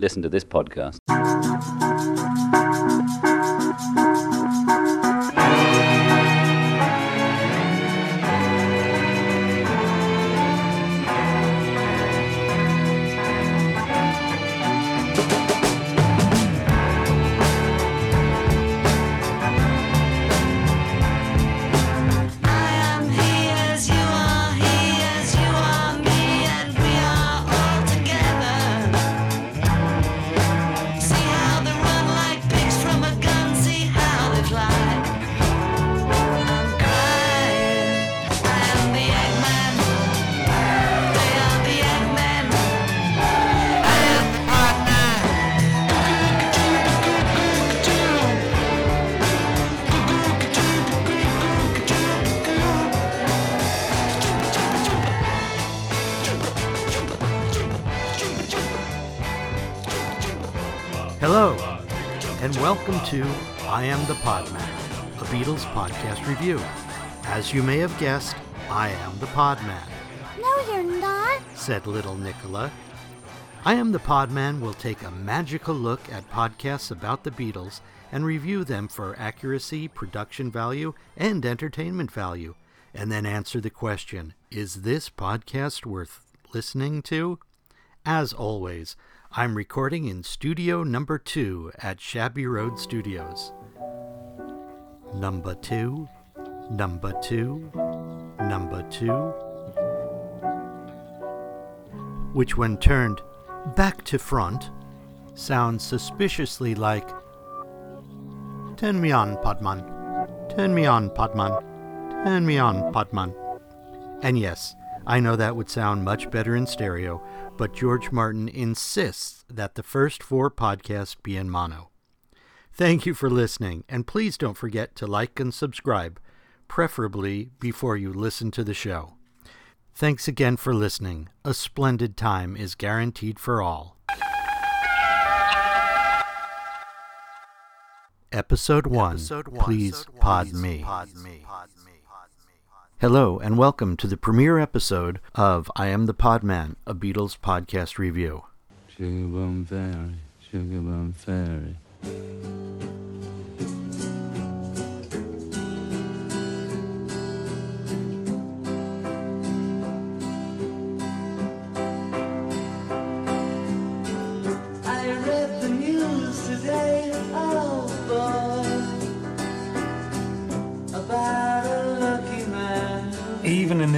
listen to this podcast. Welcome to I Am the Podman, a Beatles podcast review. As you may have guessed, I am the Podman, No, you're not. said little Nicola. I Am the Podman will take a magical look at podcasts about the Beatles and review them for accuracy, production value, and entertainment value, and then answer the question Is this podcast worth listening to? As always, I'm recording in studio number two at Shabby Road Studios. Number two, number two, number two. Which, when turned back to front, sounds suspiciously like Turn me on, Podman. Turn me on, Podman. Turn me on, Podman. And yes, I know that would sound much better in stereo, but George Martin insists that the first four podcasts be in mono. Thank you for listening, and please don't forget to like and subscribe, preferably before you listen to the show. Thanks again for listening. A splendid time is guaranteed for all. Episode 1 Please Pod Me. Hello, and welcome to the premiere episode of I Am the Podman, a Beatles podcast review. Sugar Bum Fairy, Sugar Bum Fairy.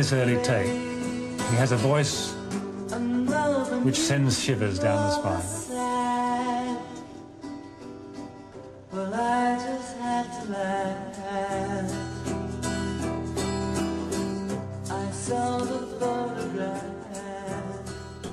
This early take, he has a voice which sends shivers down the spine. Well, I just had to laugh. I saw the photograph.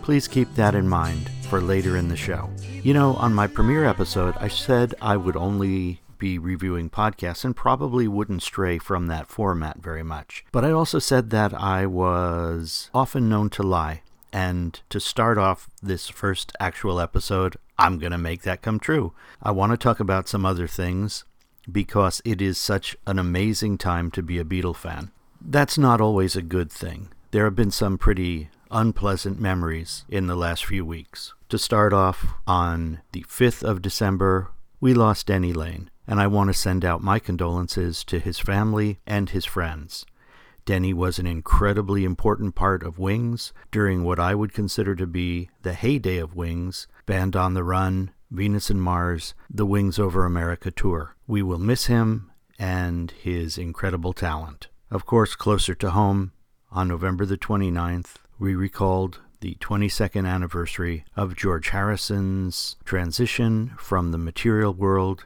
Please keep that in mind for later in the show. You know, on my premiere episode, I said I would only be reviewing podcasts and probably wouldn't stray from that format very much. But I also said that I was often known to lie. And to start off this first actual episode, I'm going to make that come true. I want to talk about some other things because it is such an amazing time to be a Beatle fan. That's not always a good thing. There have been some pretty unpleasant memories in the last few weeks. To start off, on the 5th of December, we lost Denny Laine, and I want to send out my condolences to his family and his friends. Denny was an incredibly important part of Wings during what I would consider to be the heyday of Wings, Band on the Run, Venus and Mars, the Wings Over America tour. We will miss him and his incredible talent. Of course, closer to home, on November the 29th, we recalled the 22nd anniversary of George Harrison's transition from the material world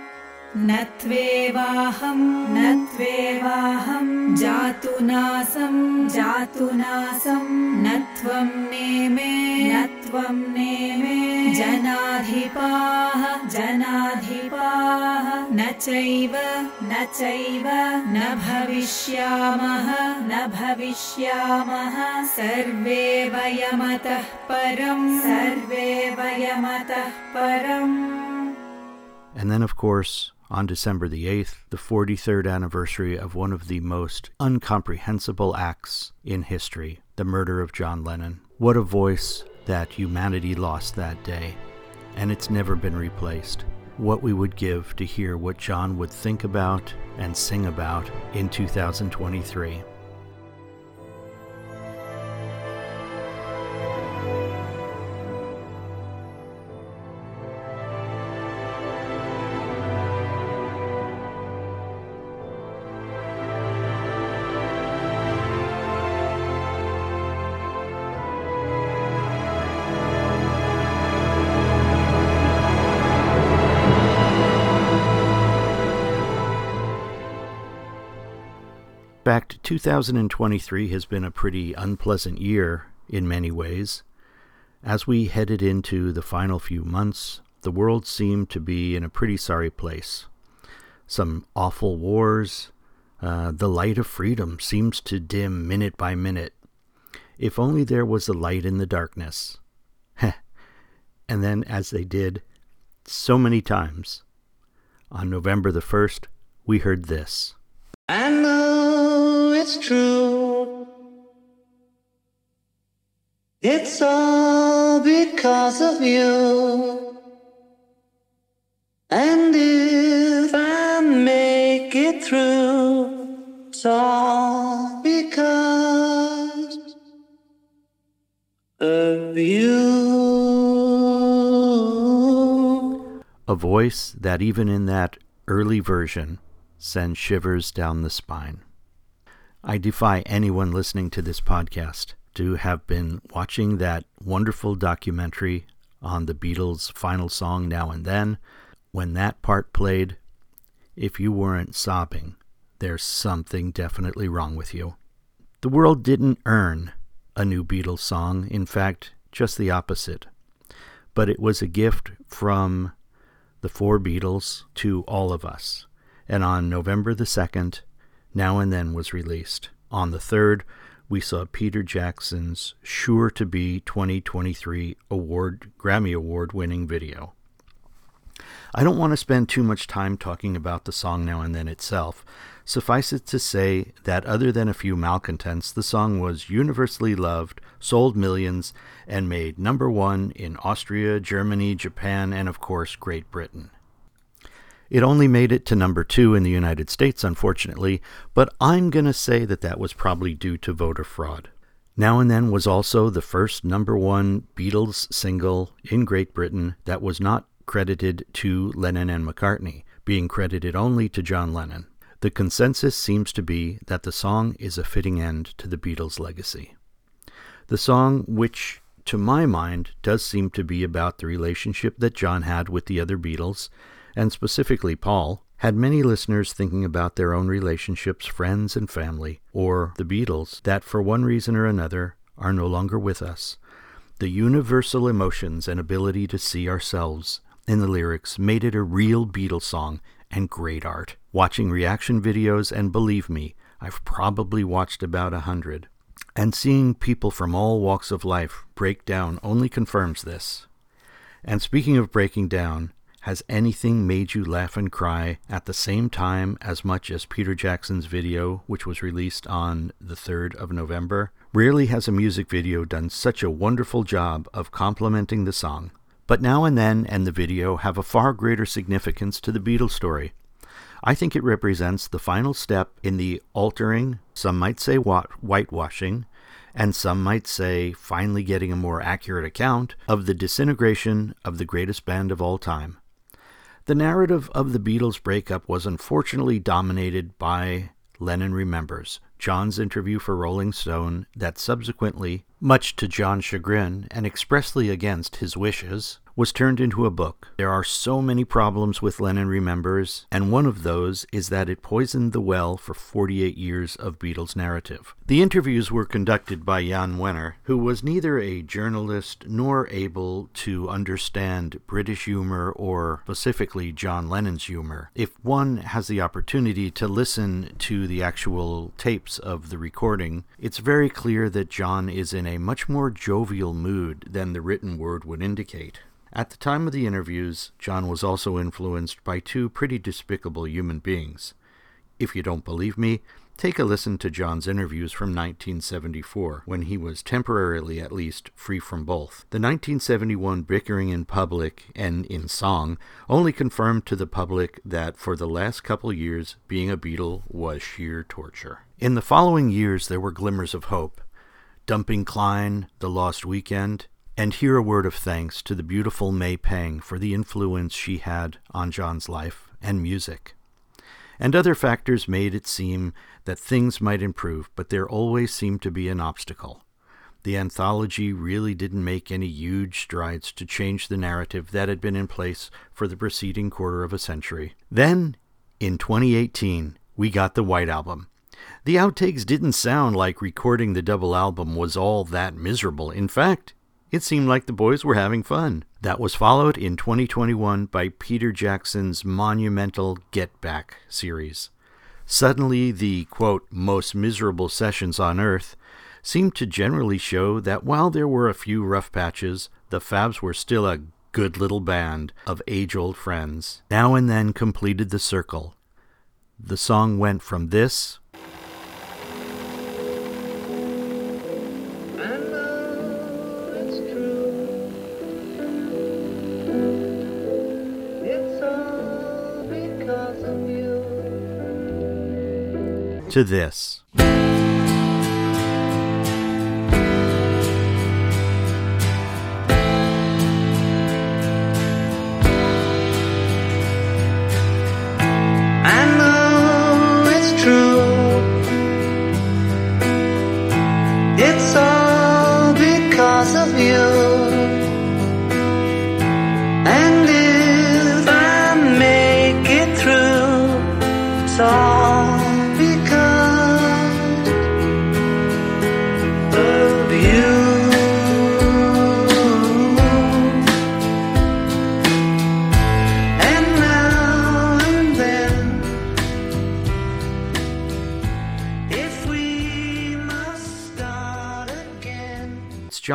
न त्वेवाहं न त्वेवाहं जातु नासं जातु नासं न त्वं नेमे न त्वं नेमे जनाधिपाः जनाधिपाः न चैव न चैव न भविष्यामः न भविष्यामः सर्वे वयमतः परम् सर्वे वयमतः परम्। And then, of course, on December the 8th, the 43rd anniversary of one of the most incomprehensible acts in history the murder of John Lennon. What a voice that humanity lost that day, and it's never been replaced. What we would give to hear what John would think about and sing about in 2023. 2023 has been a pretty unpleasant year in many ways. As we headed into the final few months, the world seemed to be in a pretty sorry place. Some awful wars. Uh, the light of freedom seems to dim minute by minute. If only there was a light in the darkness. And then, as they did so many times, on November the 1st, we heard this. It's true. It's all because of you. And if I make it through, it's all because of you. A voice that, even in that early version, sends shivers down the spine. I defy anyone listening to this podcast to have been watching that wonderful documentary on the Beatles' final song, Now and Then. When that part played, if you weren't sobbing, there's something definitely wrong with you. The world didn't earn a new Beatles song, in fact, just the opposite. But it was a gift from the four Beatles to all of us. And on November the 2nd, Now and Then was released. On the 3rd, we saw Peter Jackson's sure to be 2023 award Grammy Award winning video. I don't want to spend too much time talking about the song Now and Then itself. Suffice it to say that other than a few malcontents, the song was universally loved, sold millions, and made number one in Austria, Germany, Japan, and of course Great Britain. It only made it to number two in the United States, unfortunately, but I'm going to say that that was probably due to voter fraud. Now and Then was also the first number one Beatles single in Great Britain that was not credited to Lennon and McCartney, being credited only to John Lennon. The consensus seems to be that the song is a fitting end to the Beatles' legacy. The song, which to my mind does seem to be about the relationship that John had with the other Beatles, and specifically Paul, had many listeners thinking about their own relationships, friends, and family, or the Beatles, that for one reason or another are no longer with us. The universal emotions and ability to see ourselves in the lyrics made it a real Beatles song and great art. Watching reaction videos, and believe me, I've probably watched about a hundred, and seeing people from all walks of life break down only confirms this. And speaking of breaking down, has anything made you laugh and cry at the same time as much as Peter Jackson's video, which was released on the 3rd of November? Rarely has a music video done such a wonderful job of complementing the song. But Now and Then and the video have a far greater significance to the Beatles story. I think it represents the final step in the altering, some might say whitewashing, and some might say finally getting a more accurate account of the disintegration of the greatest band of all time. The narrative of the Beatles' breakup was unfortunately dominated by Lennon Remembers, John's interview for Rolling Stone that subsequently much to John's chagrin and expressly against his wishes, was turned into a book. There are so many problems with Lennon Remembers, and one of those is that it poisoned the well for 48 years of Beatles narrative. The interviews were conducted by Jann Wenner, who was neither a journalist nor able to understand British humor or specifically John Lennon's humor. If one has the opportunity to listen to the actual tapes of the recording, it's very clear that John is in a much more jovial mood than the written word would indicate. At the time of the interviews, John was also influenced by two pretty despicable human beings. If you don't believe me, take a listen to John's interviews from 1974, when he was temporarily at least free from both. The 1971 bickering in public and in song only confirmed to the public that for the last couple years, being a Beatle was sheer torture. In the following years, there were glimmers of hope. Dumping Klein, The Lost Weekend, and here a word of thanks to the beautiful May Pang for the influence she had on John's life and music. And other factors made it seem that things might improve, but there always seemed to be an obstacle. The anthology really didn't make any huge strides to change the narrative that had been in place for the preceding quarter of a century. Then, in 2018, we got the White Album. The outtakes didn't sound like recording the double album was all that miserable. In fact, it seemed like the boys were having fun. That was followed in 2021 by Peter Jackson's monumental Get Back series. Suddenly, the quote, most miserable sessions on Earth seemed to generally show that while there were a few rough patches, the Fabs were still a good little band of age old friends. Now and then completed the circle. The song went from this to this.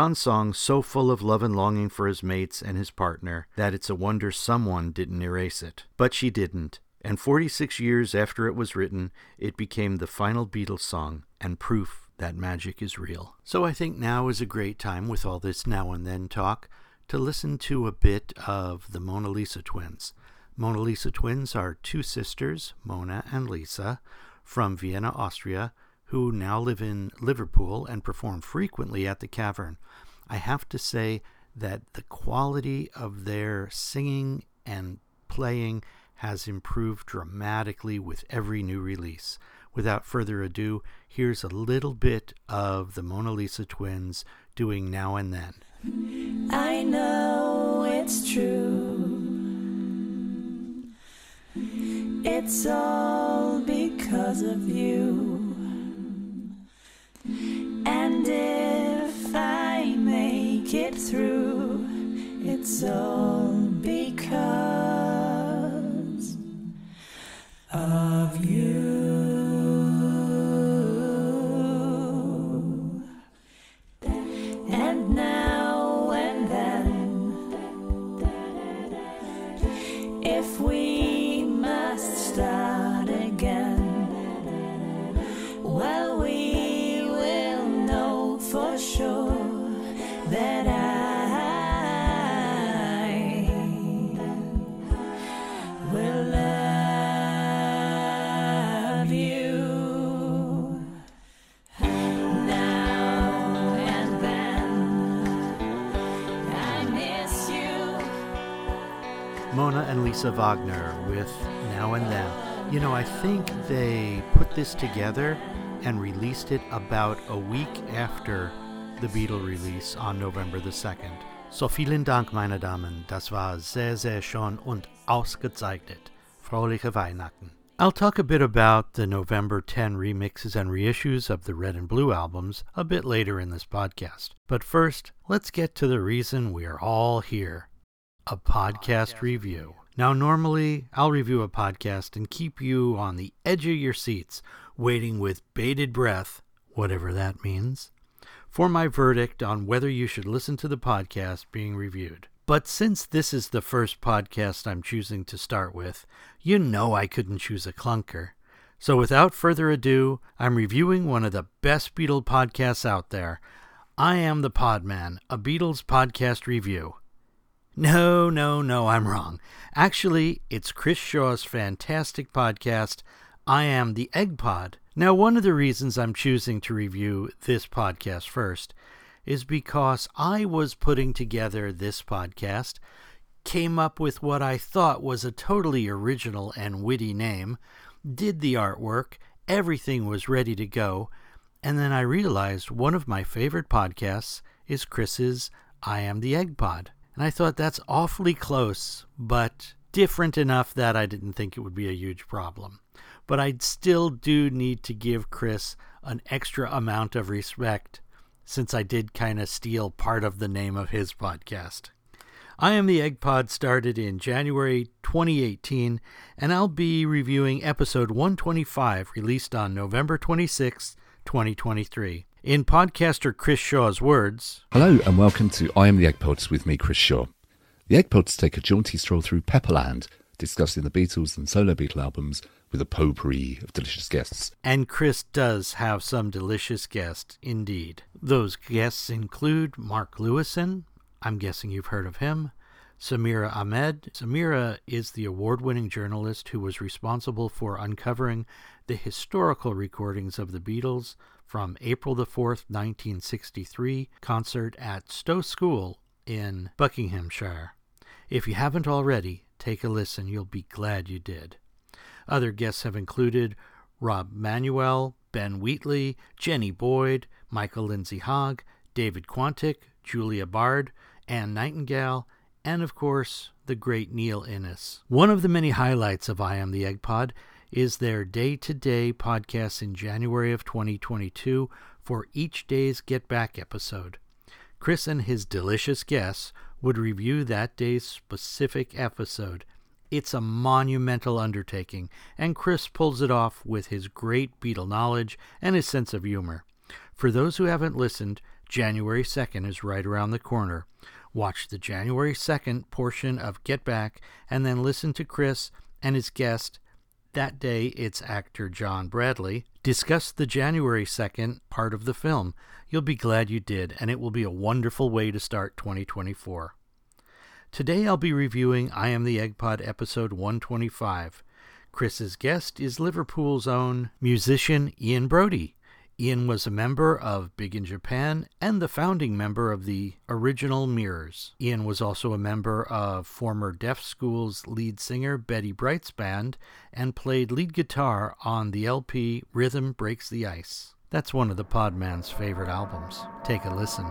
John's song so full of love and longing for his mates and his partner that it's a wonder someone didn't erase it. But she didn't, and 46 years after it was written, it became the final Beatles song and proof that magic is real. So I think now is a great time, with all this now and then talk, to listen to a bit of the Mona Lisa twins. Mona Lisa twins are two sisters, Mona and Lisa, from Vienna, Austria, who now live in Liverpool and perform frequently at the Cavern. I have to say that the quality of their singing and playing has improved dramatically with every new release. Without further ado, here's a little bit of the Mona Lisa twins doing Now and Then. I know it's true. It's all because of you. It's Wagner with Now and Then. You know, I think they put this together and released it about a week after the Beatle release on November the 2nd. So vielen Dank, meine Damen. Das war sehr, sehr schön und ausgezeichnet. Fröhliche Weihnachten. I'll talk a bit about the November 10 remixes and reissues of the Red and Blue albums a bit later in this podcast. But first, let's get to the reason we are all here a podcast review. Now, normally I'll review a podcast and keep you on the edge of your seats, waiting with bated breath, whatever that means, for my verdict on whether you should listen to the podcast being reviewed. But since this is the first podcast I'm choosing to start with, you know I couldn't choose a clunker. So without further ado, I'm reviewing one of the best Beatle podcasts out there. I am the Podman, a Beatles podcast review. No, no, no, I'm wrong. Actually, it's Chris Shaw's fantastic podcast, I Am the Egg Pod. Now, one of the reasons I'm choosing to review this podcast first is because I was putting together this podcast, came up with what I thought was a totally original and witty name, did the artwork, everything was ready to go, and then I realized one of my favorite podcasts is Chris's I Am the Egg Pod. And I thought that's awfully close, but different enough that I didn't think it would be a huge problem. But I still do need to give Chris an extra amount of respect since I did kind of steal part of the name of his podcast. I Am the Egg Pod started in January 2018, and I'll be reviewing episode 125, released on November 26, 2023. In podcaster Chris Shaw's words, Hello and welcome to I Am the Egg Pods with me, Chris Shaw. The Egg Pods take a jaunty stroll through Pepperland, discussing the Beatles and solo Beatle albums with a potpourri of delicious guests. and Chris does have some delicious guests indeed. Those guests include Mark Lewisohn, I'm guessing you've heard of him, Samira Ahmed. Samira is the award winning journalist who was responsible for uncovering the historical recordings of the Beatles from April the 4th, 1963 concert at Stowe School in Buckinghamshire. If you haven't already, take a listen. You'll be glad you did. Other guests have included Rob Manuel, Ben Wheatley, Jenny Boyd, Michael Lindsay Hogg, David Quantick, Julia Baird, Anne Nightingale, and of course, the great Neil Innes. One of the many highlights of I Am the Egg Pod is their day to day podcast in January of 2022 for each day's Get Back episode. Chris and his delicious guests would review that day's specific episode. It's a monumental undertaking, and Chris pulls it off with his great Beatle knowledge and his sense of humor. For those who haven't listened, January 2nd is right around the corner. Watch the January 2nd portion of Get Back and then listen to Chris and his guest. That day, it's actor John Bradley. Discuss the January 2nd part of the film. You'll be glad you did, and it will be a wonderful way to start 2024. Today I'll be reviewing I Am the Egg Pod episode 125. Chris's guest is Liverpool's own musician Ian Broudie. Ian was a member of Big in Japan and the founding member of the original Mirrors. Ian was also a member of former Deaf School's lead singer Betty Bright's band and played lead guitar on the LP Rhythm Breaks the Ice. That's one of the Podman's favorite albums. Take a listen.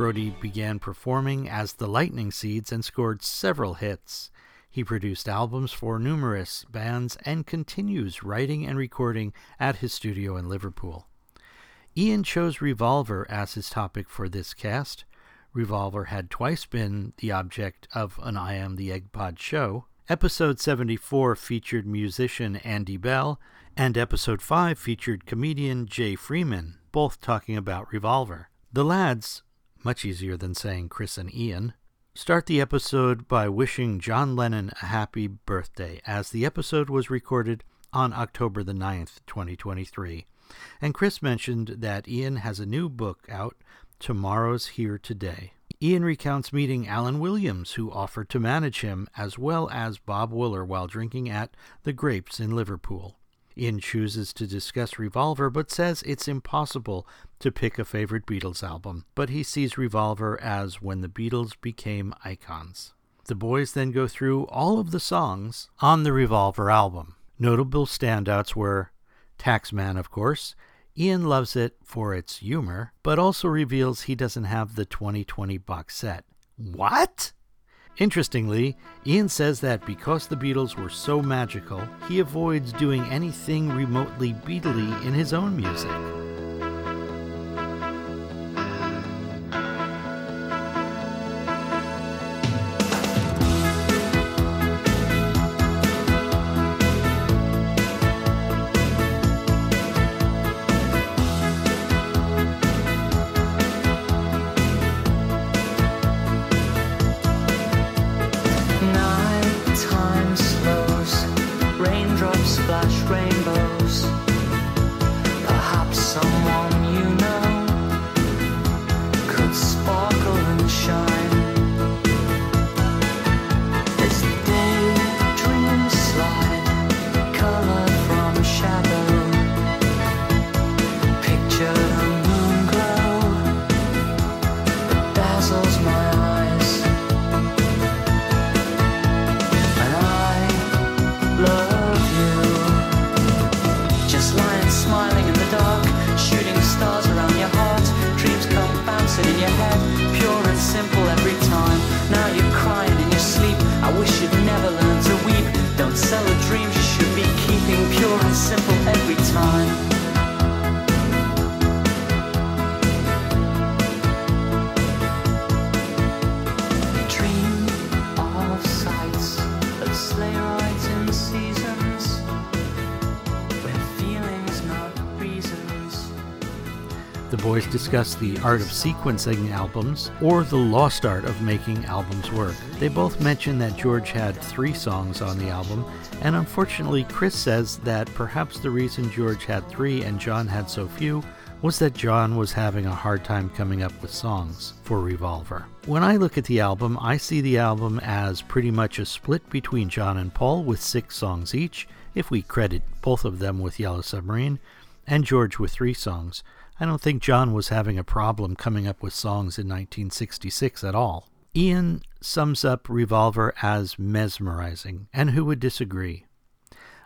Broudie began performing as the Lightning Seeds and scored several hits. He produced albums for numerous bands and continues writing and recording at his studio in Liverpool. Ian chose Revolver as his topic for this cast. Revolver had twice been the object of an I Am the Egg Pod show. Episode 74 featured musician Andy Bell, and episode 5 featured comedian Jay Freeman, both talking about Revolver. The lads, Much easier than saying Chris and Ian. Start the episode by wishing John Lennon a happy birthday, as the episode was recorded on October the 9th, 2023. And Chris mentioned that Ian has a new book out, Tomorrow's Here Today. Ian recounts meeting Alan Williams, who offered to manage him, as well as Bob Wooler while drinking at the Grapes in Liverpool. Ian chooses to discuss Revolver, but says it's impossible to pick a favorite Beatles album, but he sees Revolver as when the Beatles became icons. The boys then go through all of the songs on the Revolver album. Notable standouts were Taxman, of course. Ian loves it for its humor, but also reveals he doesn't have the 2020 box set. What? Interestingly, Ian says that because the Beatles were so magical, he avoids doing anything remotely Beatly in his own music. Head, pure and simple every time. Now you're crying in your sleep. I wish you'd never learn to weep. Don't sell the dreams you should be keeping pure and simple every time. Boys discuss the art of sequencing albums or the lost art of making albums work. They both mention that George had three songs on the album, and unfortunately, Chris says that perhaps the reason George had three and John had so few was that John was having a hard time coming up with songs for Revolver. When I look at the album, I see the album as pretty much a split between John and Paul with six songs each, if we credit both of them with Yellow Submarine, and George with three songs. I don't think John was having a problem coming up with songs in 1966 at all. Ian sums up Revolver as mesmerizing, and who would disagree?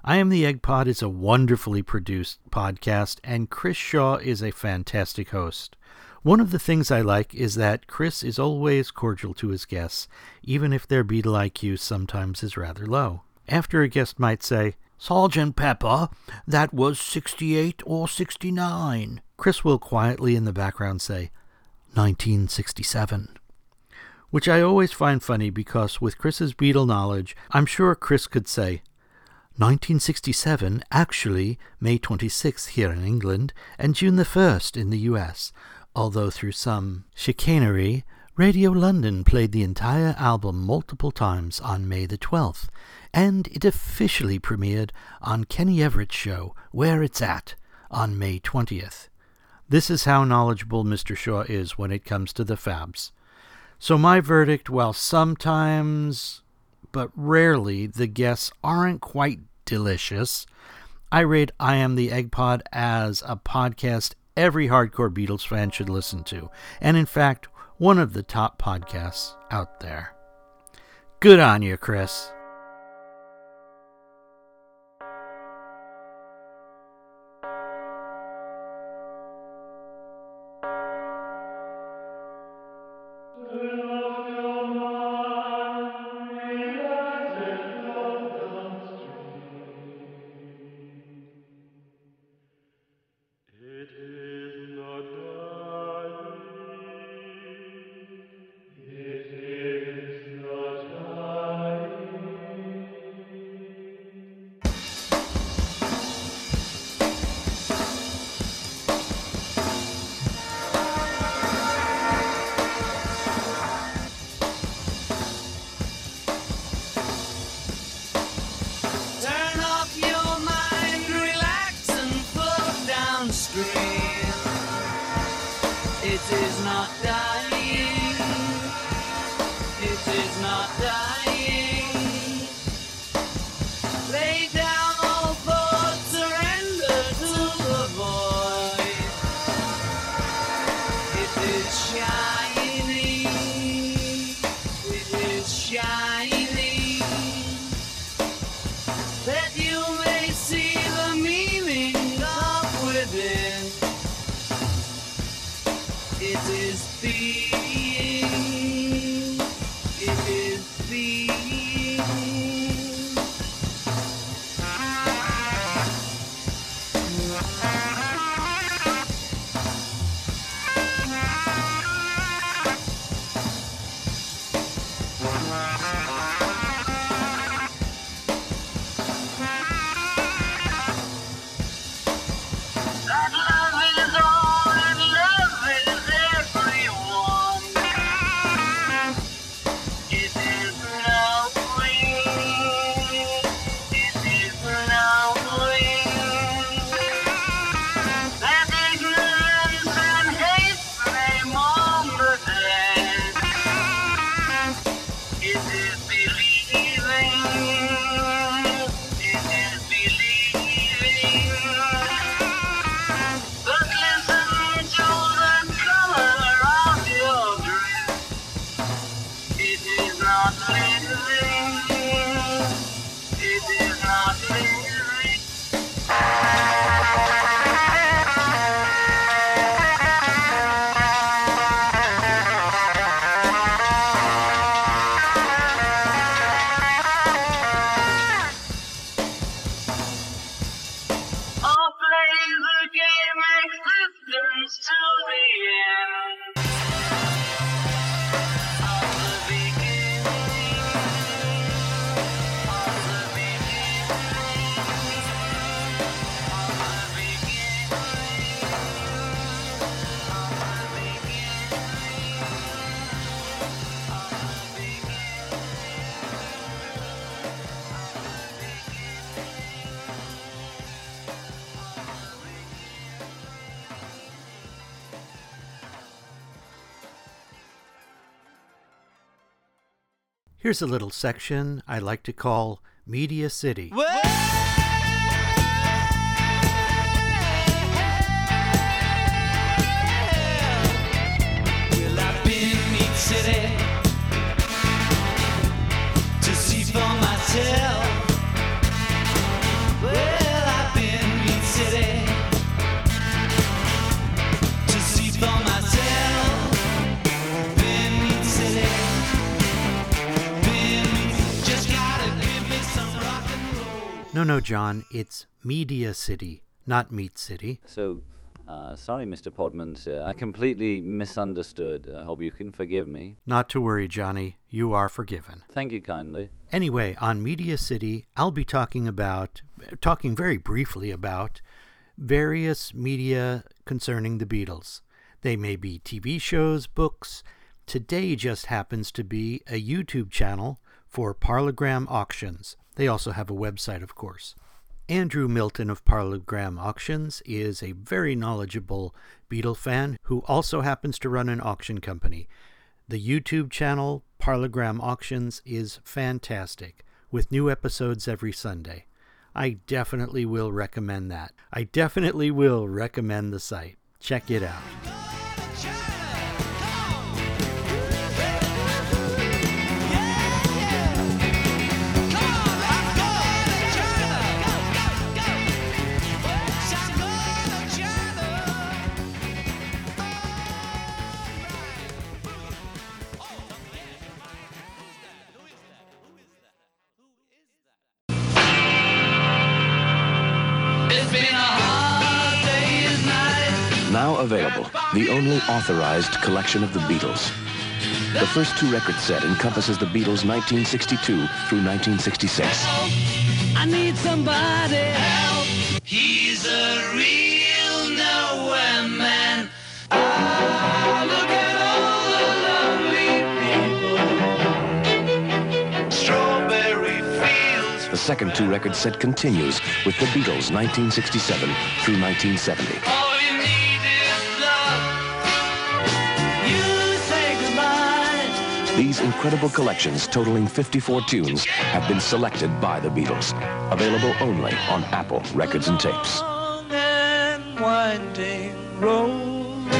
I Am the Egg Pod is a wonderfully produced podcast, and Chris Shaw is a fantastic host. One of the things I like is that Chris is always cordial to his guests, even if their Beatle IQ sometimes is rather low. After a guest might say, Sergeant Pepper, that was 68 or 69. Chris will quietly in the background say, 1967. Which I always find funny because with Chris's Beatle knowledge, I'm sure Chris could say, 1967, actually May 26th here in England and June the 1st in the US, although through some chicanery, Radio London played the entire album multiple times on May the 12th, and it officially premiered on Kenny Everett's show, Where It's At, on May 20th. This is how knowledgeable Mr. Shaw is when it comes to the Fabs. So my verdict, while sometimes but rarely the guests aren't quite delicious. I rate I Am the Egg Pod as a podcast every hardcore Beatles fan should listen to, and in fact, one of the top podcasts out there. Good on you, Chris. It is Here's a little section I like to call Media City. Meat City No, no, John, it's Media City, not Meat City. So, uh, sorry, Mr. Podman, sir. I completely misunderstood. I hope you can forgive me. Not to worry, Johnny, you are forgiven. Thank you kindly. Anyway, on Media City, I'll be talking about, talking very briefly about various media concerning the Beatles. They may be TV shows, books. Today just happens to be a YouTube channel for Parlogram Auctions. They also have a website, of course. Andrew Milton of Parlogram Auctions is a very knowledgeable Beatle fan who also happens to run an auction company. The YouTube channel Parlogram Auctions is fantastic, with new episodes every Sunday. I definitely will recommend that. I definitely will recommend the site. Check it out. Available, the only authorized collection of the Beatles. The first two record set encompasses the Beatles 1962 through 1966. I need somebody help. He's a real nowhere man. Ah, look at all the lovely people. Strawberry fields. The second two record set continues with the Beatles 1967 through 1970. These incredible collections, totaling 54 tunes, have been selected by the Beatles. Available only on Apple Records and Tapes. long and winding road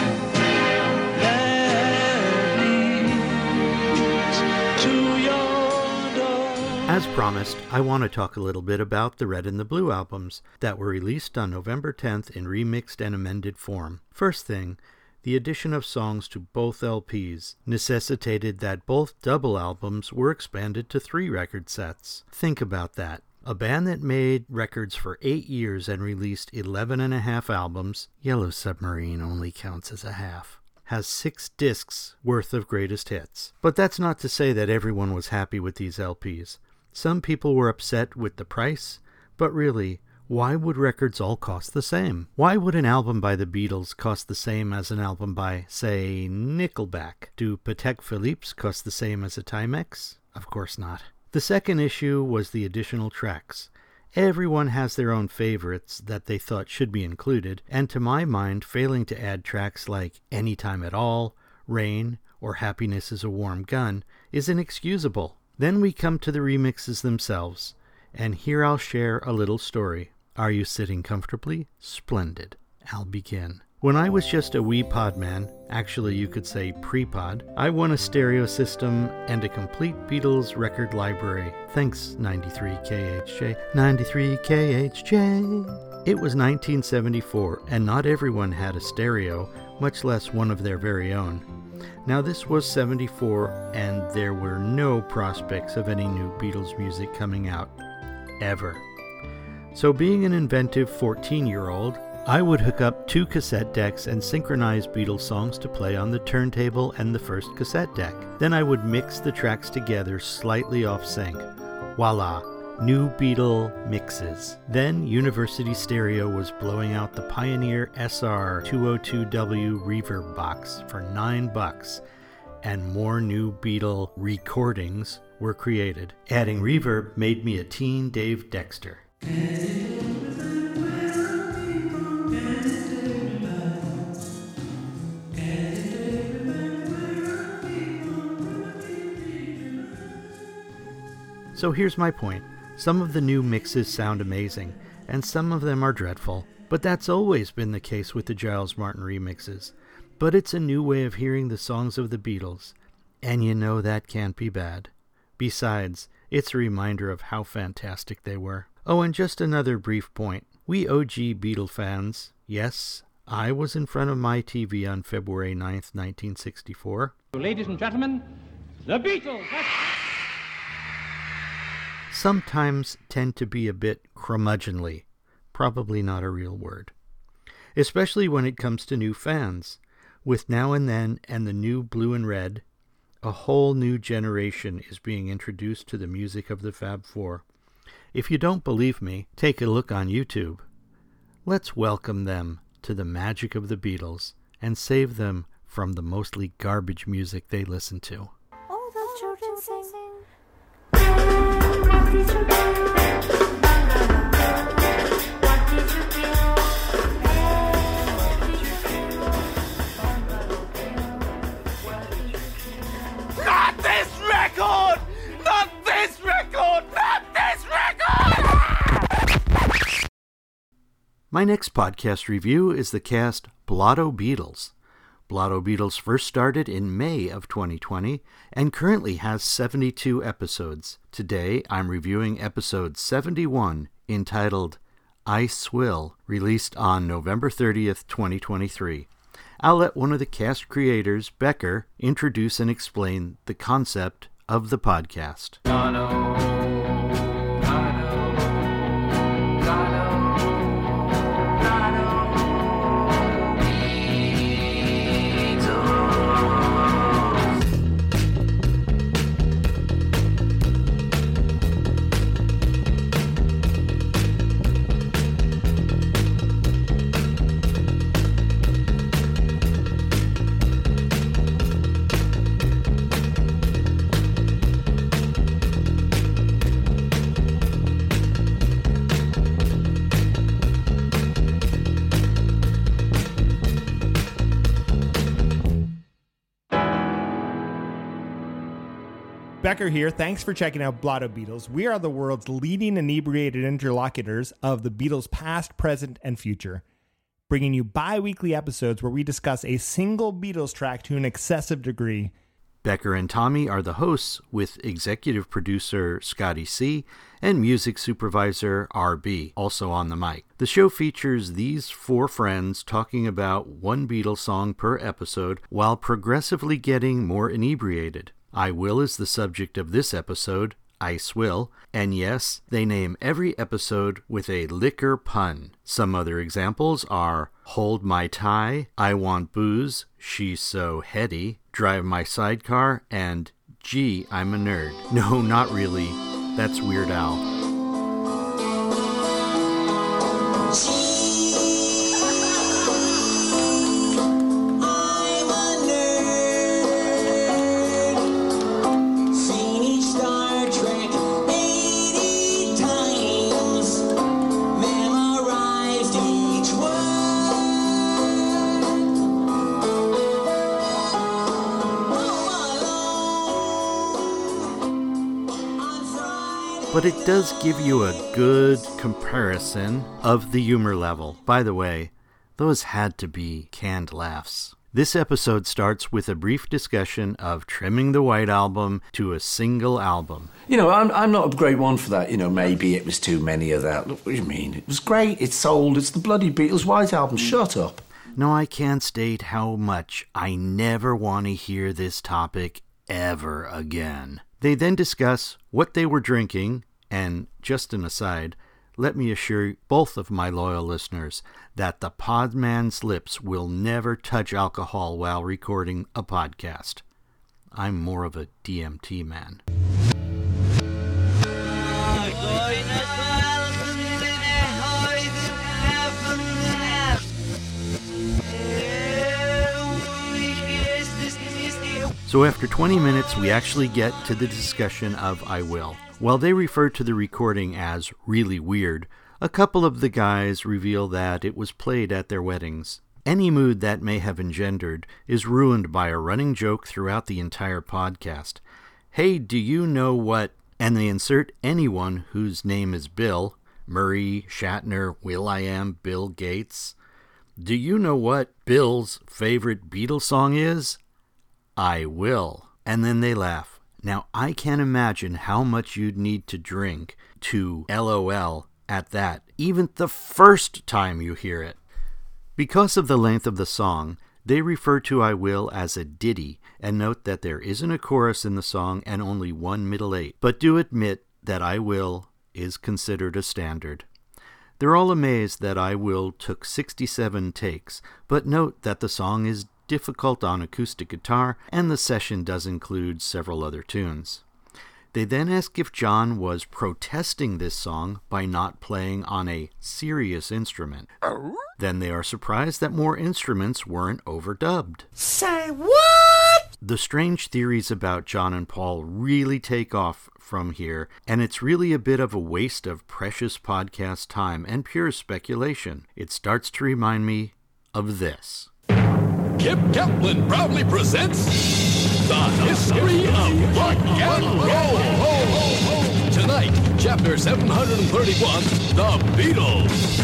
that leads to your door. As promised, I want to talk a little bit about the Red and the Blue albums that were released on November 10th in remixed and amended form. First thing, the addition of songs to both LPs necessitated that both double albums were expanded to three record sets. Think about that. A band that made records for eight years and released 11 and a half albums, Yellow Submarine only counts as a half, has six discs worth of greatest hits. But that's not to say that everyone was happy with these LPs. Some people were upset with the price, but really, why would records all cost the same? Why would an album by the Beatles cost the same as an album by, say, Nickelback? Do Patek Philippe's cost the same as a Timex? Of course not. The second issue was the additional tracks. Everyone has their own favorites that they thought should be included, and to my mind, failing to add tracks like Anytime at All, Rain, or Happiness is a Warm Gun is inexcusable. Then we come to the remixes themselves, and here I'll share a little story. Are you sitting comfortably? Splendid. I'll begin. When I was just a wee pod man, actually you could say pre-pod, I won a stereo system and a complete Beatles record library. Thanks 93KHJ. 93KHJ. It was 1974 and not everyone had a stereo, much less one of their very own. Now this was 74 and there were no prospects of any new Beatles music coming out. Ever. So, being an inventive 14 year old, I would hook up two cassette decks and synchronize Beatles songs to play on the turntable and the first cassette deck. Then I would mix the tracks together slightly off sync. Voila! New Beatle mixes. Then University Stereo was blowing out the Pioneer SR202W reverb box for 9 bucks and more new Beatle recordings were created. Adding reverb made me a teen Dave Dexter. So here's my point. Some of the new mixes sound amazing, and some of them are dreadful. But that's always been the case with the Giles Martin remixes. But it's a new way of hearing the songs of the Beatles, and you know that can't be bad. Besides, it's a reminder of how fantastic they were. Oh, and just another brief point. We OG Beatle fans, yes, I was in front of my TV on February 9th, 1964. Ladies and gentlemen, the Beatles. sometimes tend to be a bit curmudgeonly. Probably not a real word. Especially when it comes to new fans. With Now and Then and the new Blue and Red, a whole new generation is being introduced to the music of the Fab Four. If you don't believe me, take a look on YouTube. Let's welcome them to the magic of the Beatles and save them from the mostly garbage music they listen to. All the children sing. My next podcast review is the cast Blotto Beatles. Blotto Beatles first started in May of 2020 and currently has 72 episodes. Today I'm reviewing episode 71 entitled I Swill, released on November 30th, 2023. I'll let one of the cast creators, Becker, introduce and explain the concept of the podcast. Becker here. Thanks for checking out Blotto Beatles. We are the world's leading inebriated interlocutors of the Beatles' past, present, and future, bringing you bi weekly episodes where we discuss a single Beatles track to an excessive degree. Becker and Tommy are the hosts, with executive producer Scotty C. and music supervisor RB also on the mic. The show features these four friends talking about one Beatles song per episode while progressively getting more inebriated. I Will is the subject of this episode, Ice Will, and yes, they name every episode with a liquor pun. Some other examples are Hold My Tie, I Want Booze, She's So Heady, Drive My Sidecar, and Gee, I'm a Nerd. No, not really. That's Weird Al. But it does give you a good comparison of the humor level. By the way, those had to be canned laughs. This episode starts with a brief discussion of trimming the White Album to a single album. You know, I'm, I'm not a great one for that. You know, maybe it was too many of that. Look, what do you mean? It was great. It's sold. It's the bloody Beatles White Album. Shut up. No, I can't state how much I never want to hear this topic ever again. They then discuss what they were drinking, and just an aside, let me assure both of my loyal listeners that the podman's lips will never touch alcohol while recording a podcast. I'm more of a DMT man. So after 20 minutes, we actually get to the discussion of I Will. While they refer to the recording as really weird, a couple of the guys reveal that it was played at their weddings. Any mood that may have engendered is ruined by a running joke throughout the entire podcast. Hey, do you know what? And they insert anyone whose name is Bill Murray, Shatner, Will I Am, Bill Gates. Do you know what Bill's favorite Beatles song is? I will. And then they laugh. Now, I can't imagine how much you'd need to drink to LOL at that, even the first time you hear it. Because of the length of the song, they refer to I Will as a ditty and note that there isn't a chorus in the song and only one middle eight, but do admit that I Will is considered a standard. They're all amazed that I Will took 67 takes, but note that the song is difficult on acoustic guitar and the session does include several other tunes. They then ask if John was protesting this song by not playing on a serious instrument. Then they are surprised that more instruments weren't overdubbed. Say what? The strange theories about John and Paul really take off from here, and it's really a bit of a waste of precious podcast time and pure speculation. It starts to remind me of this. Kip Kaplan proudly presents The History of Rock and Roll. Tonight, chapter 731, The Beatles.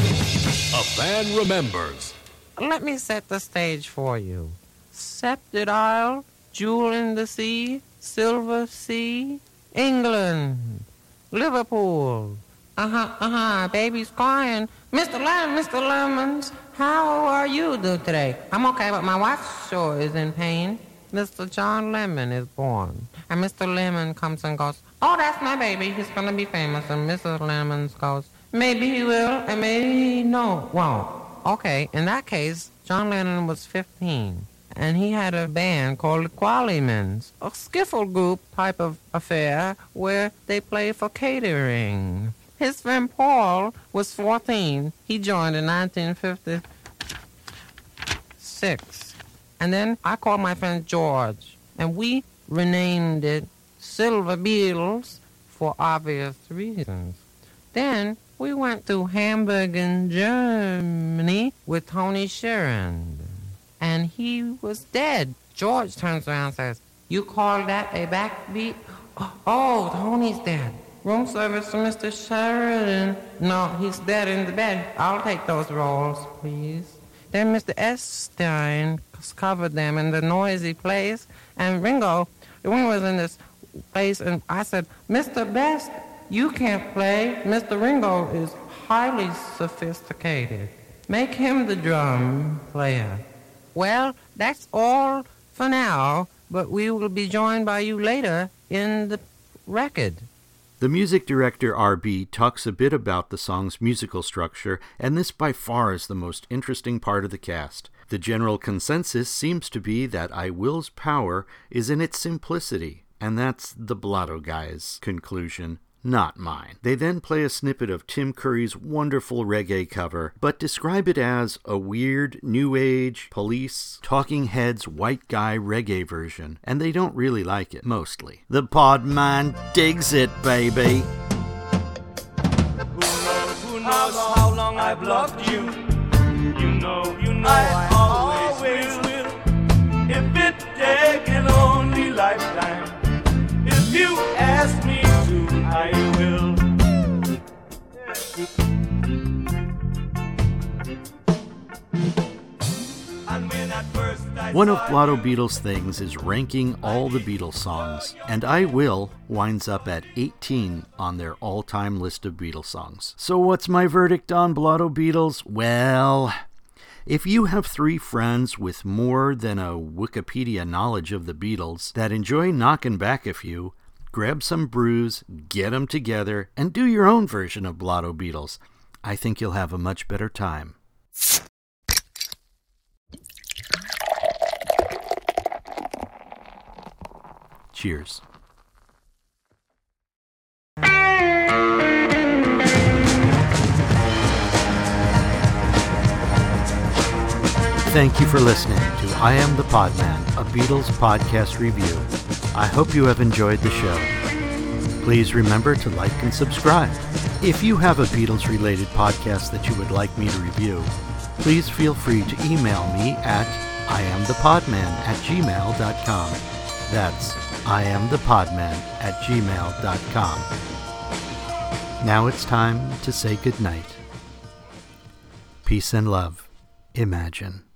A fan remembers. Let me set the stage for you. Scepted Isle, Jewel in the Sea, Silver Sea, England, Liverpool. Uh-huh, uh-huh, baby's crying. Mr. Lemon, Mr. Lemons, how are you today? I'm okay, but my wife sure is in pain. Mr. John Lemon is born. And Mr. Lemon comes and goes, oh, that's my baby. He's gonna be famous. And Mrs. Lemons goes, maybe he will, and maybe he no, won't. Okay, in that case, John Lennon was 15, and he had a band called the Qualymans, a skiffle group type of affair where they play for catering. His friend Paul was 14. He joined in 1956. And then I called my friend George, and we renamed it Silver Beatles for obvious reasons. Then we went to Hamburg in Germany with Tony Sharon, and he was dead. George turns around and says, You call that a backbeat? Oh, Tony's dead. Room service for Mr. Sheridan. No, he's dead in the bed. I'll take those rolls, please. Then Mr. Estein covered them in the noisy place, and Ringo, Ringo was in this place, and I said, Mr. Best, you can't play. Mr. Ringo is highly sophisticated. Make him the drum player. Well, that's all for now, but we will be joined by you later in the record. The music director RB talks a bit about the song's musical structure, and this by far is the most interesting part of the cast. The general consensus seems to be that I Will's power is in its simplicity, and that's the Blotto guys' conclusion, not mine. They then play a snippet of Tim Curry's wonderful reggae cover, but describe it as a weird, new age, police, talking heads, white guy reggae version, and they don't really like it, mostly. The pod man digs it, baby. Who knows how long I've loved you? You know, you know I, always, will. If it take an only lifetime, if you One of Blotto Beatles' things is ranking all the Beatles songs, and I Will winds up at 18 on their all time list of Beatles songs. So, what's my verdict on Blotto Beatles? Well, if you have three friends with more than a Wikipedia knowledge of the Beatles that enjoy knocking back a few, grab some brews, get get 'em together, and do your own version of Blotto Beatles. I think you'll have a much better time. Cheers. Thank you for listening to I Am the Podman, a Beatles podcast review. I hope you have enjoyed the show. Please remember to like and subscribe. If you have a Beatles related podcast that you would like me to review, please feel free to email me at iamthepodman at gmail.com. That's iamthepodman at gmail.com. Now it's time to say goodnight. Peace and love. Imagine.